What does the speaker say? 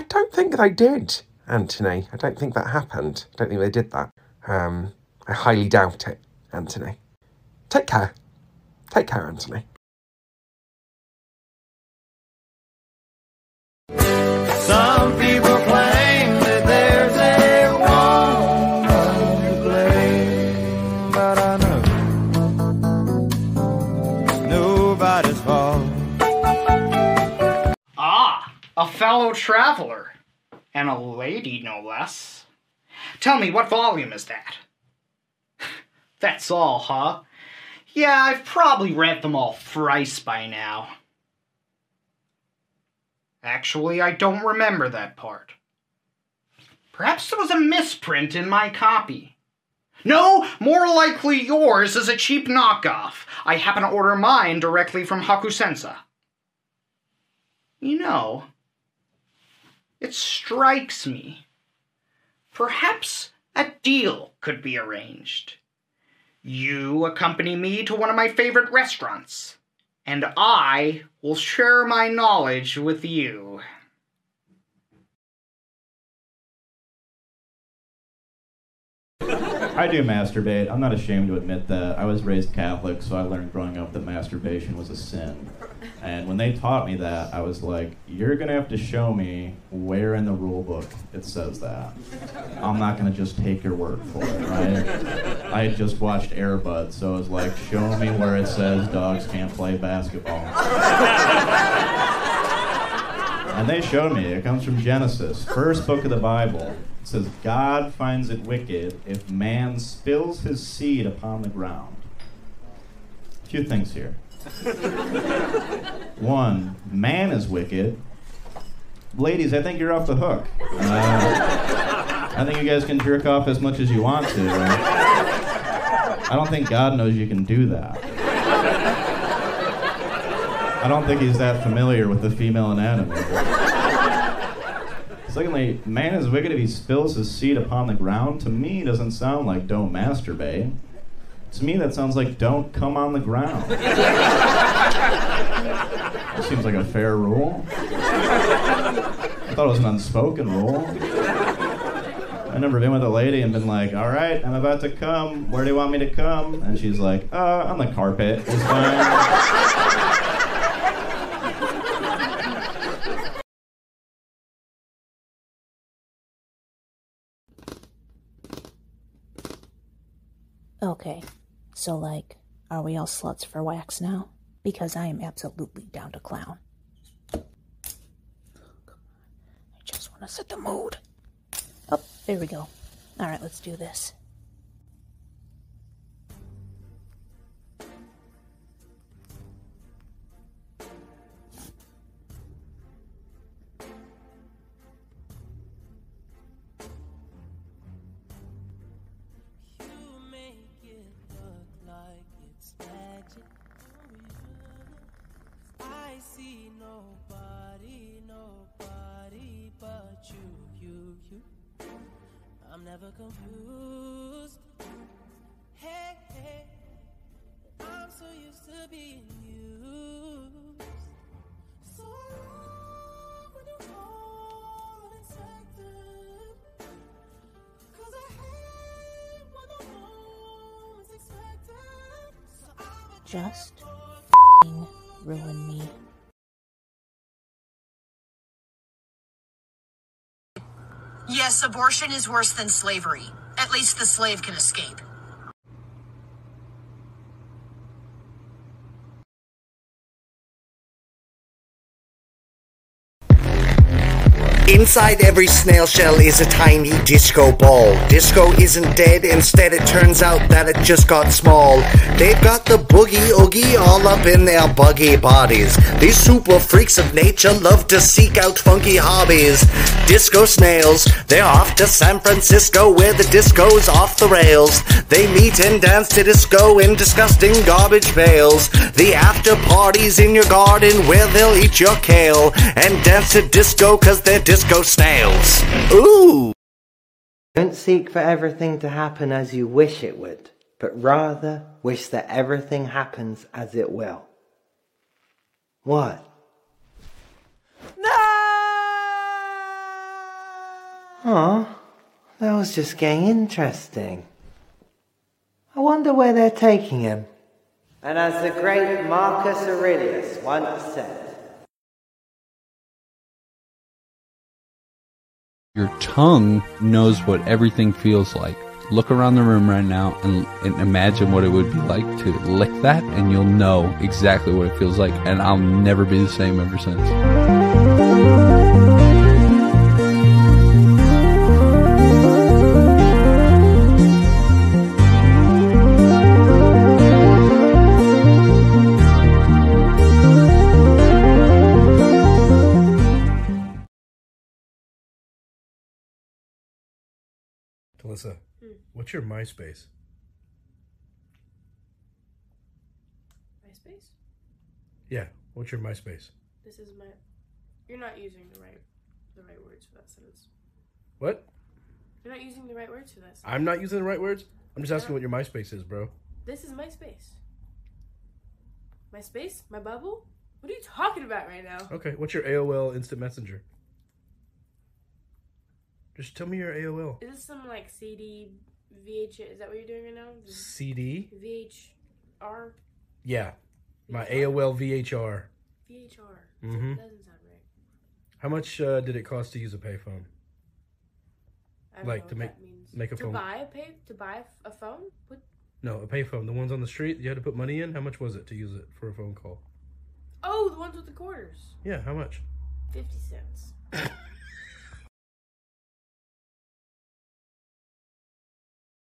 I don't think they did, Anthony. I don't think that happened. I don't think they did that. Um, I highly doubt it, Anthony. Take care. Take care, Anthony. Fellow traveler. And a lady, no less. Tell me, what volume is that? That's all, huh? Yeah, I've probably read them all thrice by now. Actually, I don't remember that part. Perhaps there was a misprint in my copy. No, more likely yours is a cheap knockoff. I happen to order mine directly from Hakusensha. You know, it strikes me. Perhaps a deal could be arranged. You accompany me to one of my favorite restaurants, and I will share my knowledge with you. I do masturbate. I'm not ashamed to admit that. I was raised Catholic, so I learned growing up that masturbation was a sin. And when they taught me that, I was like, you're going to have to show me where in the rule book it says that. I'm not going to just take your word for it, right? I had just watched Air Bud, so I was like, show me where it says dogs can't play basketball. And they showed me. It comes from Genesis, first book of the Bible. It says, God finds it wicked if man spills his seed upon the ground. A few things here. One, man is wicked. Ladies, I think you're off the hook. Uh, I think you guys can jerk off as much as you want to. I don't think God knows you can do that. I don't think he's that familiar with the female anatomy. Secondly, man is wicked if he spills his seed upon the ground. To me, doesn't sound like don't masturbate. To me, that sounds like don't come on the ground. That seems like a fair rule. I thought it was an unspoken rule. I've never been with a lady and been like, all right, I'm about to come. Where do you want me to come? And she's like, uh, on the carpet. It's fine. Okay, so like, are we all sluts for wax now? Because I am absolutely down to clown. I just want to set the mood. Oh, there we go. Alright, let's do this. See nobody, nobody but you, you, you. I'm never confused. Hey, hey, I'm so used to being used. So long when you call unexpected. 'Cause I hate when the moment's expected. So I'm Just ruin me. Yes, abortion is worse than slavery. At least the slave can escape. Inside every snail shell is a tiny disco ball. Disco isn't dead, instead it turns out that it just got small. They've got the boogie oogie all up in their buggy bodies. These super freaks of nature love to seek out funky hobbies. Disco snails, they're off to San Francisco where the disco's off the rails. They meet and dance to disco in disgusting garbage bales. The after parties in your garden where they'll eat your kale and dance to disco cause they're disco snails. Ooh! Don't seek for everything to happen as you wish it would, but rather wish that everything happens as it will. What? No! Aw, that was just getting interesting. I wonder where they're taking him. And as the great Marcus Aurelius once said, Your tongue knows what everything feels like. Look around the room right now and, and imagine what it would be like to lick that, and you'll know exactly what it feels like. And I'll never be the same ever since. Talissa, Hmm. what's your MySpace? MySpace? Yeah, what's your MySpace? This is my. You're not using the right, the right words for that sentence. What? You're not using the right words for that. Sentence. I'm not using the right words? I'm just asking what your MySpace is, bro. This is MySpace. My space? My bubble? What are you talking about right now? Okay, what's your AOL Instant Messenger? Just tell me your AOL. Is this some like CD, VH? Is that what you're doing right now? CD? VHR? Yeah. My AOL VHR. VHR. Mm-hmm. That doesn't sound right. How much uh, did it cost to use a payphone? Like to make make a to phone? buy a pay to buy a phone? What? No, a payphone. The ones on the street. You had to put money in. How much was it to use it for a phone call? Oh, the ones with the quarters. Yeah, how much? Fifty cents.